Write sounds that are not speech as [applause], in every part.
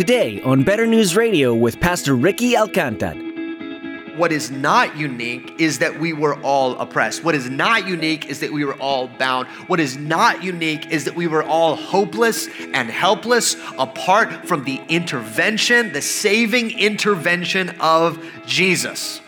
Today on Better News Radio with Pastor Ricky Alcantar. What is not unique is that we were all oppressed. What is not unique is that we were all bound. What is not unique is that we were all hopeless and helpless apart from the intervention, the saving intervention of Jesus.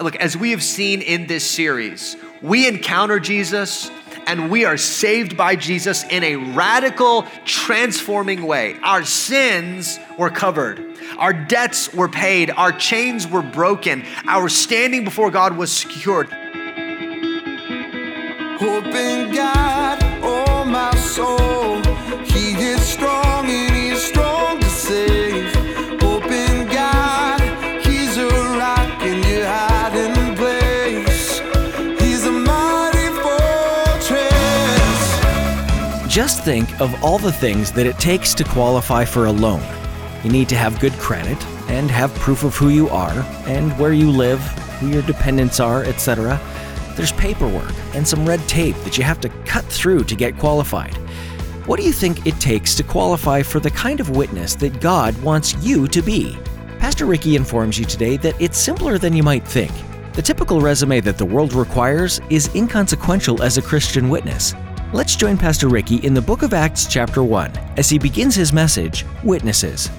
Look, as we have seen in this series, we encounter Jesus and we are saved by Jesus in a radical, transforming way. Our sins were covered. Our debts were paid, our chains were broken, our standing before God was secured. Hope in God, oh my soul, think of all the things that it takes to qualify for a loan. You need to have good credit and have proof of who you are and where you live, who your dependents are, etc. There's paperwork and some red tape that you have to cut through to get qualified. What do you think it takes to qualify for the kind of witness that God wants you to be? Pastor Ricky informs you today that it's simpler than you might think. The typical resume that the world requires is inconsequential as a Christian witness. Let's join Pastor Ricky in the book of Acts, chapter 1, as he begins his message Witnesses.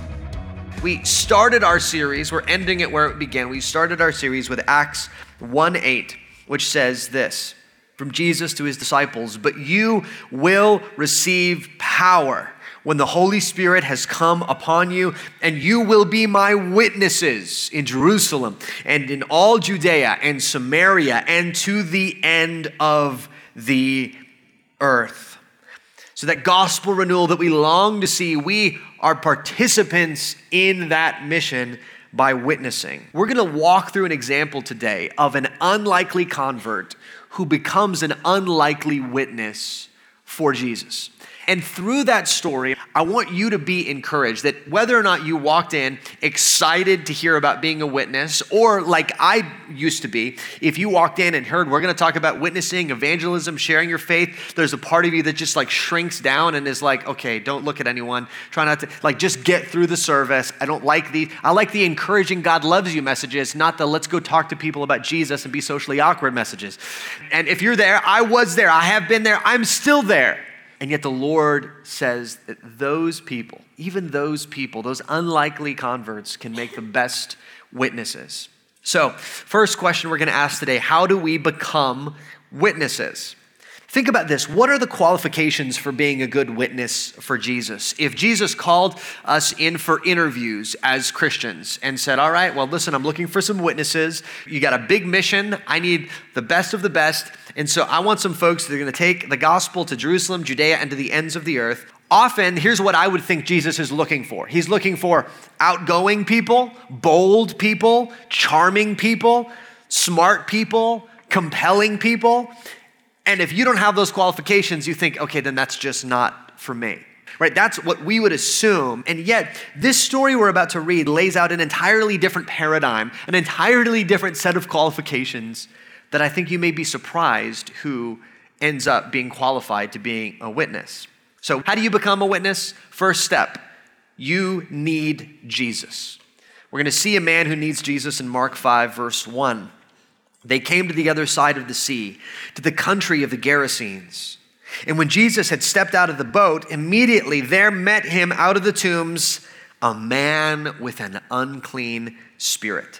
We started our series, we're ending it where it began. We started our series with Acts 1 8, which says this from Jesus to his disciples, but you will receive power when the Holy Spirit has come upon you, and you will be my witnesses in Jerusalem and in all Judea and Samaria and to the end of the earth. So, that gospel renewal that we long to see, we are participants in that mission by witnessing. We're going to walk through an example today of an unlikely convert who becomes an unlikely witness for Jesus. And through that story, I want you to be encouraged that whether or not you walked in excited to hear about being a witness, or like I used to be, if you walked in and heard we're going to talk about witnessing, evangelism, sharing your faith, there's a part of you that just like shrinks down and is like, okay, don't look at anyone. Try not to, like, just get through the service. I don't like the, I like the encouraging God loves you messages, not the let's go talk to people about Jesus and be socially awkward messages. And if you're there, I was there, I have been there, I'm still there. And yet the Lord says that those people, even those people, those unlikely converts, can make the best witnesses. So, first question we're going to ask today how do we become witnesses? Think about this. What are the qualifications for being a good witness for Jesus? If Jesus called us in for interviews as Christians and said, All right, well, listen, I'm looking for some witnesses. You got a big mission. I need the best of the best. And so I want some folks that are going to take the gospel to Jerusalem, Judea, and to the ends of the earth. Often, here's what I would think Jesus is looking for He's looking for outgoing people, bold people, charming people, smart people, compelling people. And if you don't have those qualifications, you think, okay, then that's just not for me. Right? That's what we would assume. And yet, this story we're about to read lays out an entirely different paradigm, an entirely different set of qualifications that I think you may be surprised who ends up being qualified to being a witness. So, how do you become a witness? First step, you need Jesus. We're going to see a man who needs Jesus in Mark 5, verse 1. They came to the other side of the sea, to the country of the Gerasenes. And when Jesus had stepped out of the boat, immediately there met him out of the tombs a man with an unclean spirit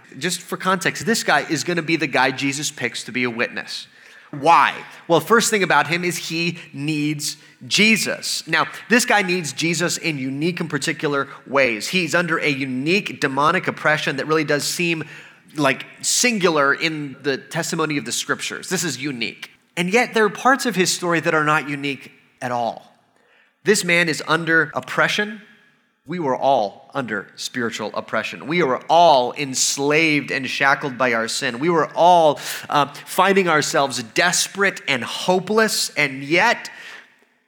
just for context, this guy is going to be the guy Jesus picks to be a witness. Why? Well, first thing about him is he needs Jesus. Now, this guy needs Jesus in unique and particular ways. He's under a unique demonic oppression that really does seem like singular in the testimony of the scriptures. This is unique. And yet, there are parts of his story that are not unique at all. This man is under oppression We were all under spiritual oppression. We were all enslaved and shackled by our sin. We were all uh, finding ourselves desperate and hopeless, and yet,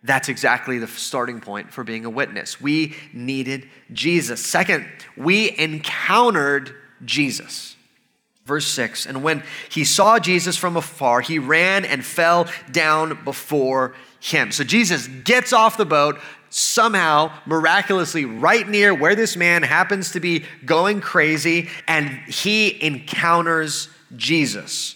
that's exactly the starting point for being a witness. We needed Jesus. Second, we encountered Jesus. Verse 6 And when he saw Jesus from afar, he ran and fell down before him. So Jesus gets off the boat, somehow, miraculously, right near where this man happens to be going crazy, and he encounters Jesus.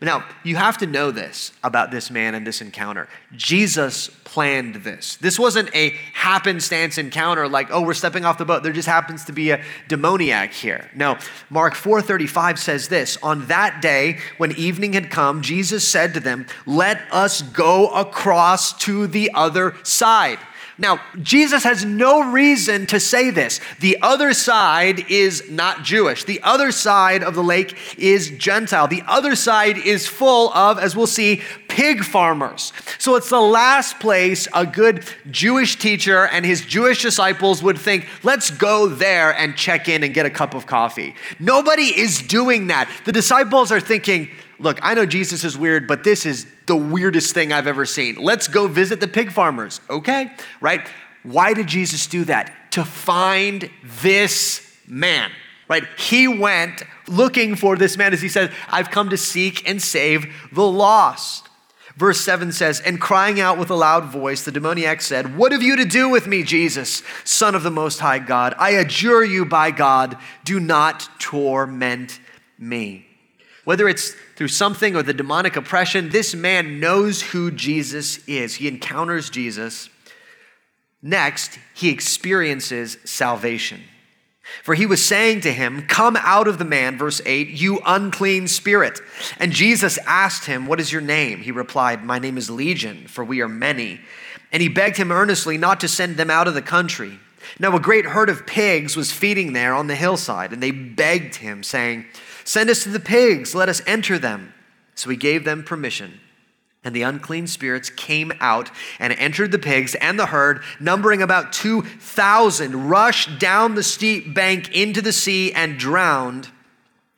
Now, you have to know this about this man and this encounter. Jesus planned this. This wasn't a happenstance encounter like, oh, we're stepping off the boat. There just happens to be a demoniac here. No, Mark 4:35 says this, "On that day when evening had come, Jesus said to them, "Let us go across to the other side." Now, Jesus has no reason to say this. The other side is not Jewish. The other side of the lake is Gentile. The other side is full of, as we'll see, pig farmers. So it's the last place a good Jewish teacher and his Jewish disciples would think, let's go there and check in and get a cup of coffee. Nobody is doing that. The disciples are thinking, look, I know Jesus is weird, but this is the weirdest thing I've ever seen. Let's go visit the pig farmers. Okay, right? Why did Jesus do that? To find this man, right? He went looking for this man, as he said, I've come to seek and save the lost. Verse 7 says, And crying out with a loud voice, the demoniac said, What have you to do with me, Jesus, Son of the Most High God? I adjure you by God, do not torment me. Whether it's through something or the demonic oppression, this man knows who Jesus is. He encounters Jesus. Next, he experiences salvation. For he was saying to him, Come out of the man, verse 8, you unclean spirit. And Jesus asked him, What is your name? He replied, My name is Legion, for we are many. And he begged him earnestly not to send them out of the country. Now, a great herd of pigs was feeding there on the hillside, and they begged him, saying, Send us to the pigs, let us enter them. So he gave them permission. And the unclean spirits came out and entered the pigs and the herd, numbering about 2,000, rushed down the steep bank into the sea and drowned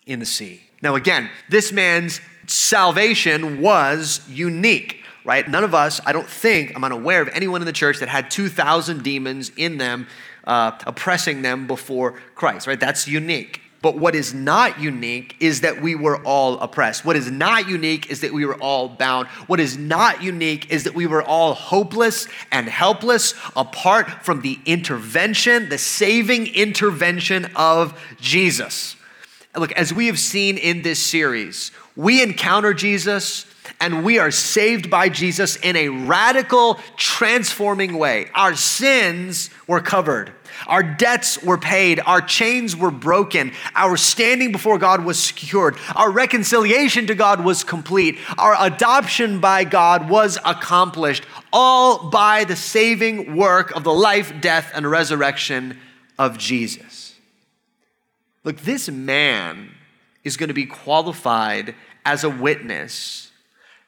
in the sea. Now, again, this man's salvation was unique, right? None of us, I don't think, I'm unaware of anyone in the church that had 2,000 demons in them, uh, oppressing them before Christ, right? That's unique. But what is not unique is that we were all oppressed. What is not unique is that we were all bound. What is not unique is that we were all hopeless and helpless apart from the intervention, the saving intervention of Jesus. Look, as we have seen in this series, we encounter Jesus and we are saved by Jesus in a radical, transforming way. Our sins were covered our debts were paid. Our chains were broken. Our standing before God was secured. Our reconciliation to God was complete. Our adoption by God was accomplished, all by the saving work of the life, death, and resurrection of Jesus. Look, this man is going to be qualified as a witness,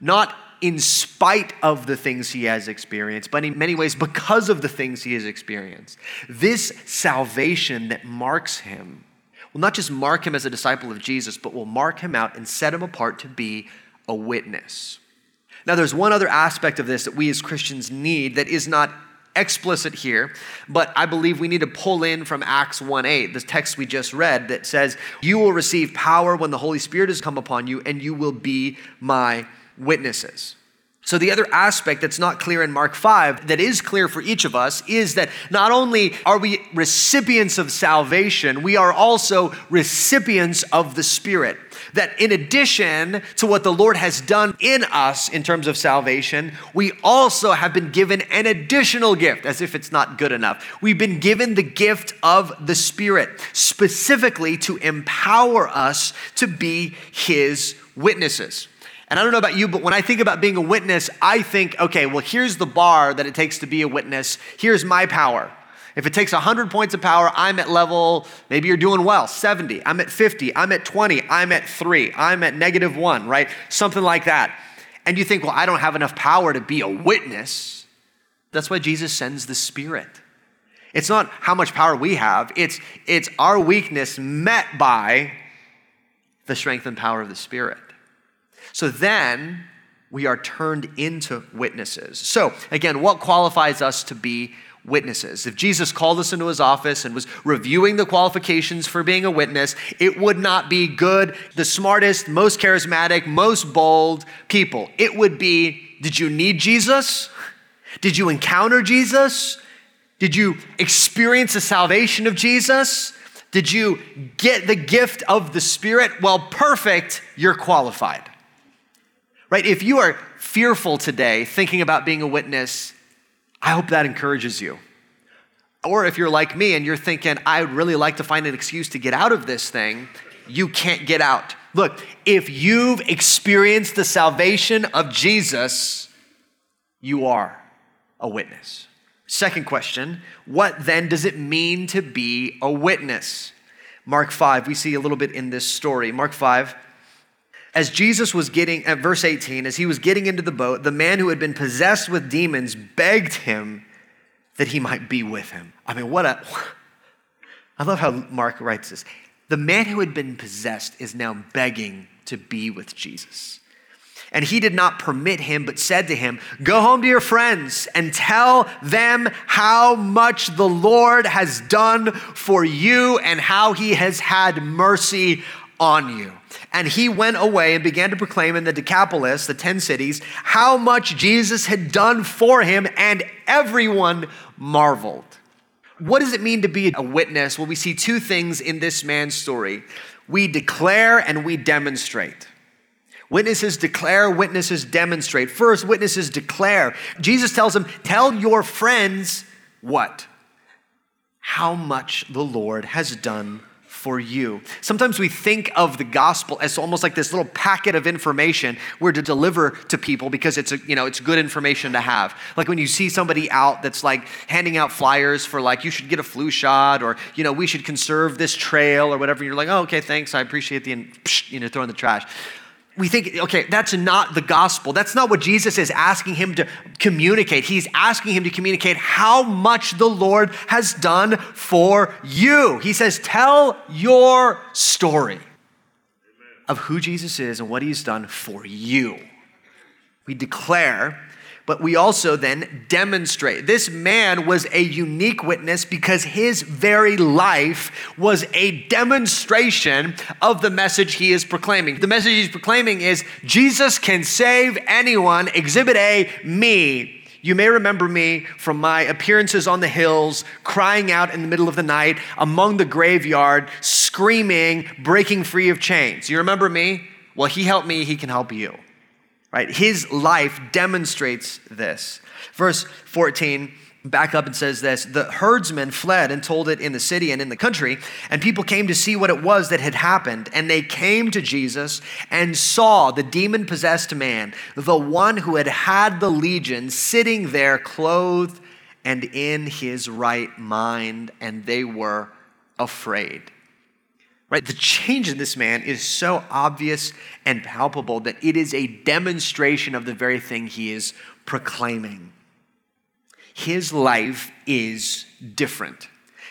not in spite of the things he has experienced, but in many ways because of the things he has experienced. This salvation that marks him will not just mark him as a disciple of Jesus, but will mark him out and set him apart to be a witness. Now, there's one other aspect of this that we as Christians need that is not explicit here, but I believe we need to pull in from Acts 1:8, the text we just read that says, "You will receive power when the Holy Spirit has come upon you, and you will be my witnesses. So, the other aspect that's not clear in Mark 5 that is clear for each of us is that not only are we recipients of salvation, we are also recipients of the Spirit. That in addition to what the Lord has done in us in terms of salvation, we also have been given an additional gift, as if it's not good enough. We've been given the gift of the Spirit, specifically to empower us to be His witnesses. And I don't know about you, but when I think about being a witness, I think, okay, well, here's the bar that it takes to be a witness. Here's my power. If it takes 100 points of power, I'm at level, maybe you're doing well, 70. I'm at 50. I'm at 20. I'm at 3. I'm at negative 1, right? Something like that. And you think, well, I don't have enough power to be a witness. That's why Jesus sends the Spirit. It's not how much power we have, it's, it's our weakness met by the strength and power of the Spirit. So then we are turned into witnesses. So, again, what qualifies us to be witnesses? If Jesus called us into his office and was reviewing the qualifications for being a witness, it would not be good, the smartest, most charismatic, most bold people. It would be did you need Jesus? Did you encounter Jesus? Did you experience the salvation of Jesus? Did you get the gift of the Spirit? Well, perfect, you're qualified. Right? If you are fearful today thinking about being a witness, I hope that encourages you. Or if you're like me and you're thinking, I'd really like to find an excuse to get out of this thing, you can't get out. Look, if you've experienced the salvation of Jesus, you are a witness. Second question What then does it mean to be a witness? Mark 5, we see a little bit in this story. Mark 5, as Jesus was getting, at verse 18, as he was getting into the boat, the man who had been possessed with demons begged him that he might be with him. I mean, what a, [laughs] I love how Mark writes this. The man who had been possessed is now begging to be with Jesus. And he did not permit him, but said to him, Go home to your friends and tell them how much the Lord has done for you and how he has had mercy on you. And he went away and began to proclaim in the Decapolis, the 10 cities, how much Jesus had done for him, and everyone marveled. What does it mean to be a witness? Well, we see two things in this man's story we declare and we demonstrate. Witnesses declare, witnesses demonstrate. First, witnesses declare. Jesus tells them, Tell your friends what? How much the Lord has done for you. Sometimes we think of the gospel as almost like this little packet of information we're to deliver to people because it's a, you know it's good information to have. Like when you see somebody out that's like handing out flyers for like you should get a flu shot or you know we should conserve this trail or whatever. You're like, oh okay, thanks, I appreciate the you know throw in the trash we think, okay, that's not the gospel. That's not what Jesus is asking him to communicate. He's asking him to communicate how much the Lord has done for you. He says, tell your story of who Jesus is and what he's done for you. We declare but we also then demonstrate. This man was a unique witness because his very life was a demonstration of the message he is proclaiming. The message he's proclaiming is Jesus can save anyone. Exhibit A, me. You may remember me from my appearances on the hills, crying out in the middle of the night, among the graveyard, screaming, breaking free of chains. You remember me? Well, he helped me, he can help you. Right? His life demonstrates this. Verse 14 back up and says this the herdsmen fled and told it in the city and in the country and people came to see what it was that had happened and they came to jesus and saw the demon possessed man the one who had had the legion sitting there clothed and in his right mind and they were afraid Right? The change in this man is so obvious and palpable that it is a demonstration of the very thing he is proclaiming. His life is different.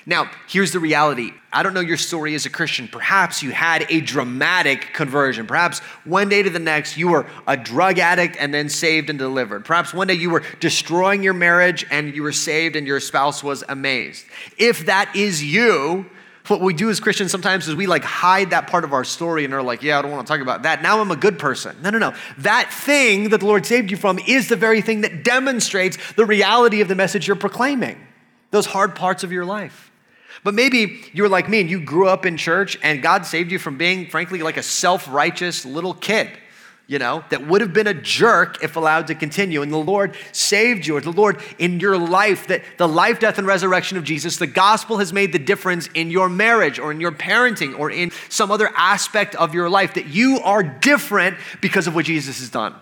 Now, here's the reality. I don't know your story as a Christian. Perhaps you had a dramatic conversion. Perhaps one day to the next, you were a drug addict and then saved and delivered. Perhaps one day you were destroying your marriage and you were saved and your spouse was amazed. If that is you, what we do as Christians sometimes is we like hide that part of our story and are like, yeah, I don't want to talk about that. Now I'm a good person. No, no, no. That thing that the Lord saved you from is the very thing that demonstrates the reality of the message you're proclaiming, those hard parts of your life. But maybe you're like me and you grew up in church and God saved you from being, frankly, like a self righteous little kid you know, that would have been a jerk if allowed to continue. And the Lord saved you, or the Lord in your life, that the life, death, and resurrection of Jesus, the gospel has made the difference in your marriage or in your parenting or in some other aspect of your life, that you are different because of what Jesus has done.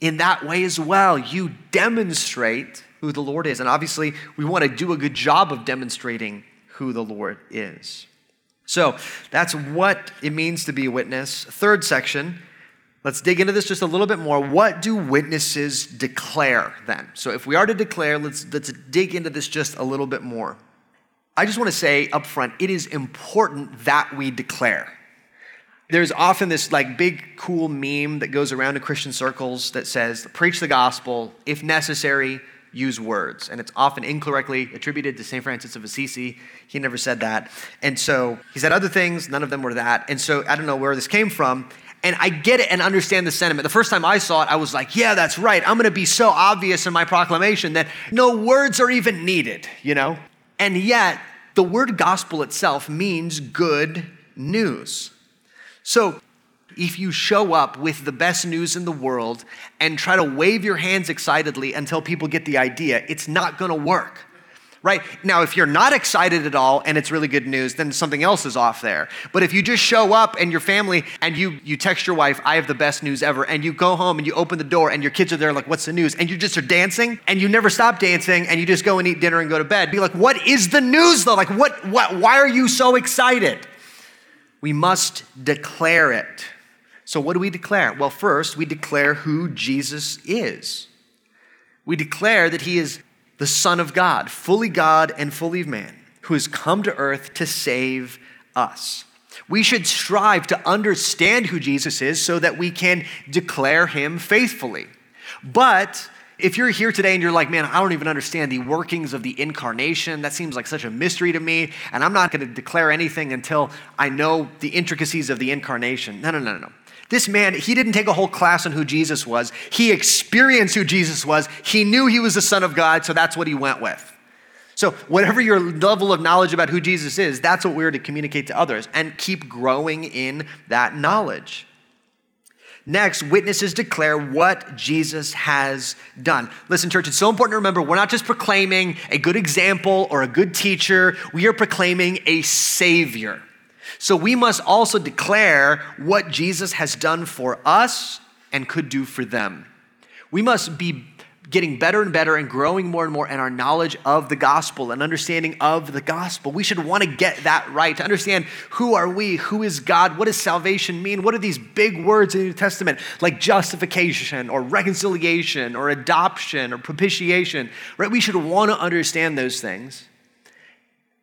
In that way as well, you demonstrate who the Lord is. And obviously, we want to do a good job of demonstrating who the Lord is. So that's what it means to be a witness. Third section Let's dig into this just a little bit more. What do witnesses declare then? So if we are to declare, let's, let's dig into this just a little bit more. I just want to say up front, it is important that we declare. There's often this like big cool meme that goes around in Christian circles that says, preach the gospel, if necessary, use words. And it's often incorrectly attributed to St. Francis of Assisi. He never said that. And so he said other things, none of them were that. And so I don't know where this came from. And I get it and understand the sentiment. The first time I saw it, I was like, yeah, that's right. I'm going to be so obvious in my proclamation that no words are even needed, you know? And yet, the word gospel itself means good news. So, if you show up with the best news in the world and try to wave your hands excitedly until people get the idea, it's not going to work right? Now, if you're not excited at all and it's really good news, then something else is off there. But if you just show up and your family and you you text your wife, I have the best news ever, and you go home and you open the door and your kids are there like, what's the news? And you just are dancing and you never stop dancing and you just go and eat dinner and go to bed. Be like, what is the news though? Like, what, what, why are you so excited? We must declare it. So, what do we declare? Well, first, we declare who Jesus is. We declare that he is the Son of God, fully God and fully man, who has come to earth to save us. We should strive to understand who Jesus is so that we can declare him faithfully. But if you're here today and you're like, man, I don't even understand the workings of the incarnation, that seems like such a mystery to me, and I'm not going to declare anything until I know the intricacies of the incarnation. No, no, no, no. This man, he didn't take a whole class on who Jesus was. He experienced who Jesus was. He knew he was the Son of God, so that's what he went with. So, whatever your level of knowledge about who Jesus is, that's what we're to communicate to others and keep growing in that knowledge. Next, witnesses declare what Jesus has done. Listen, church, it's so important to remember we're not just proclaiming a good example or a good teacher, we are proclaiming a Savior. So we must also declare what Jesus has done for us and could do for them. We must be getting better and better and growing more and more in our knowledge of the gospel and understanding of the gospel. We should want to get that right to understand who are we, who is God, what does salvation mean, what are these big words in the New Testament like justification or reconciliation or adoption or propitiation, right? We should want to understand those things.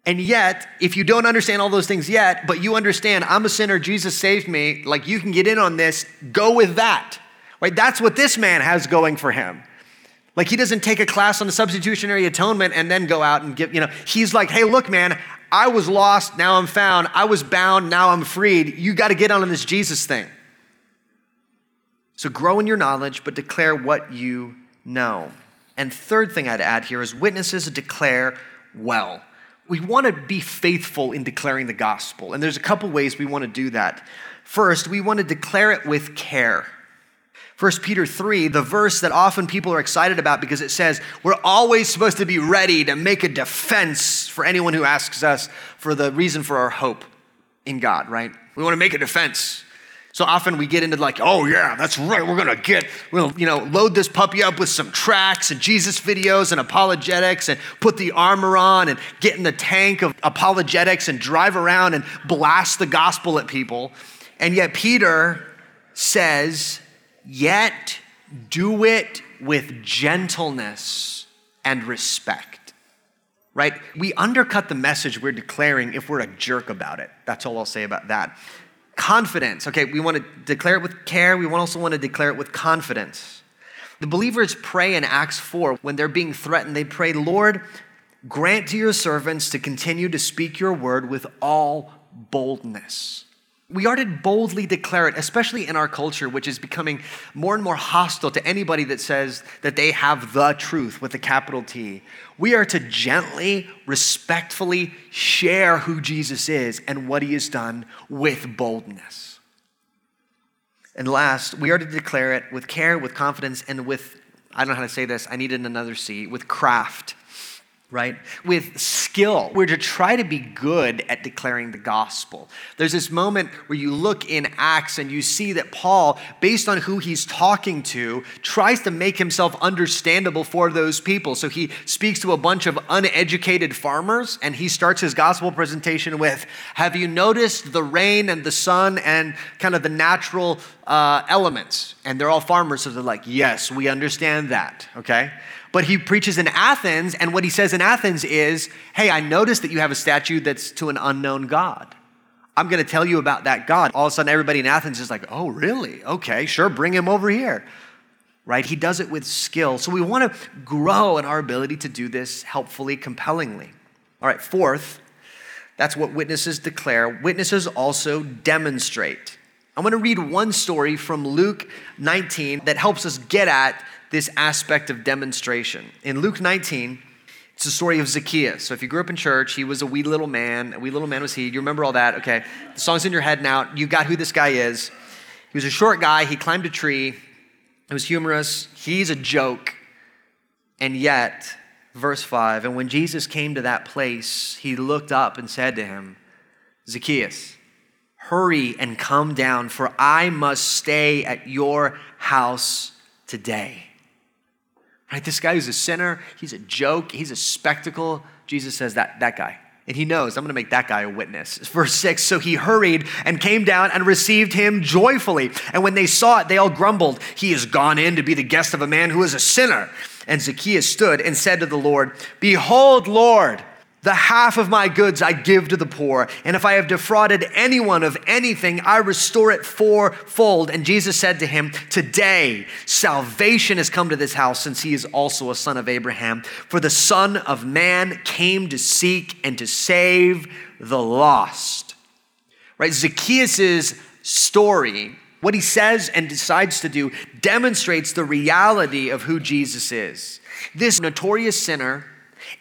And yet, if you don't understand all those things yet, but you understand, I'm a sinner, Jesus saved me, like you can get in on this, go with that. Right? That's what this man has going for him. Like he doesn't take a class on the substitutionary atonement and then go out and give, you know, he's like, hey, look, man, I was lost, now I'm found. I was bound, now I'm freed. You got to get on this Jesus thing. So grow in your knowledge, but declare what you know. And third thing I'd add here is witnesses declare well we want to be faithful in declaring the gospel. And there's a couple ways we want to do that. First, we want to declare it with care. 1 Peter 3, the verse that often people are excited about because it says we're always supposed to be ready to make a defense for anyone who asks us for the reason for our hope in God, right? We want to make a defense. So often we get into like, oh yeah, that's right. We're gonna get, we'll you know, load this puppy up with some tracks and Jesus videos and apologetics and put the armor on and get in the tank of apologetics and drive around and blast the gospel at people. And yet Peter says, yet do it with gentleness and respect. Right? We undercut the message we're declaring if we're a jerk about it. That's all I'll say about that. Confidence. Okay, we want to declare it with care. We also want to declare it with confidence. The believers pray in Acts 4 when they're being threatened. They pray, Lord, grant to your servants to continue to speak your word with all boldness. We are to boldly declare it, especially in our culture, which is becoming more and more hostile to anybody that says that they have the truth with a capital T. We are to gently, respectfully share who Jesus is and what he has done with boldness. And last, we are to declare it with care, with confidence, and with, I don't know how to say this, I needed another C, with craft. Right? With skill. We're to try to be good at declaring the gospel. There's this moment where you look in Acts and you see that Paul, based on who he's talking to, tries to make himself understandable for those people. So he speaks to a bunch of uneducated farmers and he starts his gospel presentation with Have you noticed the rain and the sun and kind of the natural uh, elements? And they're all farmers, so they're like, Yes, we understand that, okay? But he preaches in Athens, and what he says in Athens is, Hey, I noticed that you have a statue that's to an unknown God. I'm going to tell you about that God. All of a sudden, everybody in Athens is like, Oh, really? Okay, sure, bring him over here. Right? He does it with skill. So we want to grow in our ability to do this helpfully, compellingly. All right, fourth, that's what witnesses declare. Witnesses also demonstrate. I'm going to read one story from Luke 19 that helps us get at this aspect of demonstration. In Luke 19, it's the story of Zacchaeus. So if you grew up in church, he was a wee little man. A wee little man was he. You remember all that? Okay. The song's in your head now. You got who this guy is. He was a short guy. He climbed a tree. It was humorous. He's a joke. And yet, verse 5 And when Jesus came to that place, he looked up and said to him, Zacchaeus, hurry and come down, for I must stay at your house today. Right? This guy who's a sinner, he's a joke, he's a spectacle. Jesus says that that guy. And he knows, I'm going to make that guy a witness. Verse 6 So he hurried and came down and received him joyfully. And when they saw it, they all grumbled, He has gone in to be the guest of a man who is a sinner. And Zacchaeus stood and said to the Lord, Behold, Lord, the half of my goods I give to the poor, and if I have defrauded anyone of anything, I restore it fourfold. And Jesus said to him, Today salvation has come to this house, since he is also a son of Abraham. For the Son of Man came to seek and to save the lost. Right? Zacchaeus' story, what he says and decides to do, demonstrates the reality of who Jesus is. This notorious sinner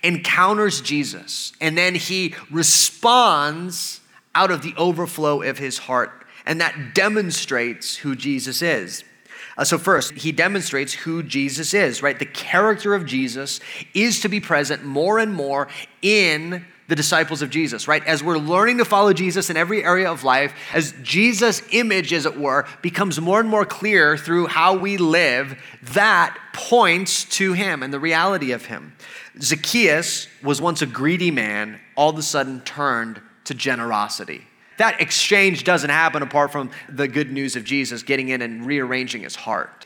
encounters Jesus, and then he responds out of the overflow of his heart. And that demonstrates who Jesus is. Uh, so, first, he demonstrates who Jesus is, right? The character of Jesus is to be present more and more in the disciples of Jesus, right? As we're learning to follow Jesus in every area of life, as Jesus' image, as it were, becomes more and more clear through how we live, that points to him and the reality of him. Zacchaeus was once a greedy man, all of a sudden turned to generosity. That exchange doesn't happen apart from the good news of Jesus getting in and rearranging his heart.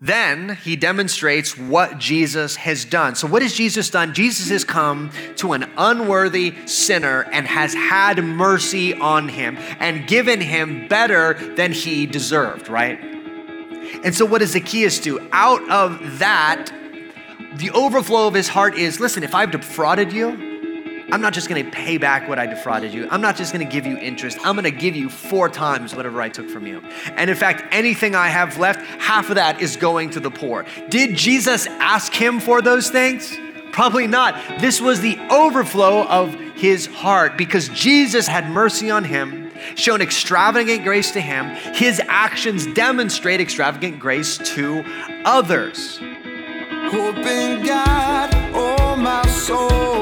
Then he demonstrates what Jesus has done. So, what has Jesus done? Jesus has come to an unworthy sinner and has had mercy on him and given him better than he deserved, right? And so, what does Zacchaeus do? Out of that, the overflow of his heart is listen, if I've defrauded you, I'm not just gonna pay back what I defrauded you. I'm not just gonna give you interest. I'm gonna give you four times whatever I took from you. And in fact, anything I have left, half of that is going to the poor. Did Jesus ask him for those things? Probably not. This was the overflow of his heart because Jesus had mercy on him, shown extravagant grace to him. His actions demonstrate extravagant grace to others. Hope in God, oh my soul.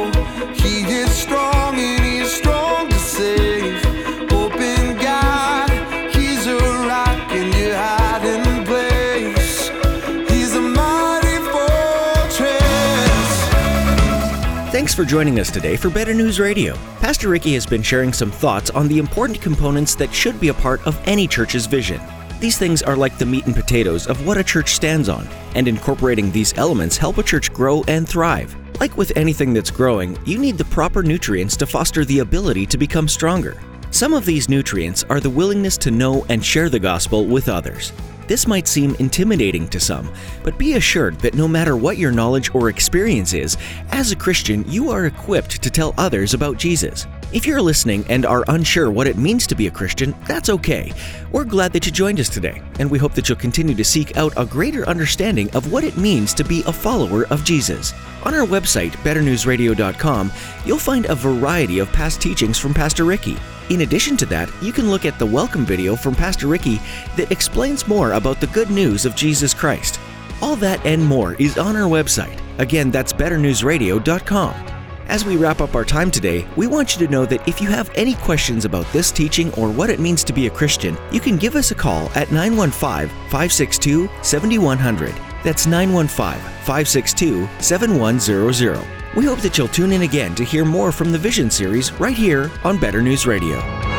Thanks for joining us today for Better News Radio. Pastor Ricky has been sharing some thoughts on the important components that should be a part of any church's vision. These things are like the meat and potatoes of what a church stands on, and incorporating these elements help a church grow and thrive. Like with anything that's growing, you need the proper nutrients to foster the ability to become stronger. Some of these nutrients are the willingness to know and share the gospel with others. This might seem intimidating to some, but be assured that no matter what your knowledge or experience is, as a Christian, you are equipped to tell others about Jesus. If you're listening and are unsure what it means to be a Christian, that's okay. We're glad that you joined us today, and we hope that you'll continue to seek out a greater understanding of what it means to be a follower of Jesus. On our website, betternewsradio.com, you'll find a variety of past teachings from Pastor Ricky. In addition to that, you can look at the welcome video from Pastor Ricky that explains more about the good news of Jesus Christ. All that and more is on our website, Again, that's betternewsradio.com. As we wrap up our time today, we want you to know that if you have any questions about this teaching or what it means to be a Christian, you can give us a call at 915 562 7100. That's 915 562 7100. We hope that you'll tune in again to hear more from the Vision series right here on Better News Radio.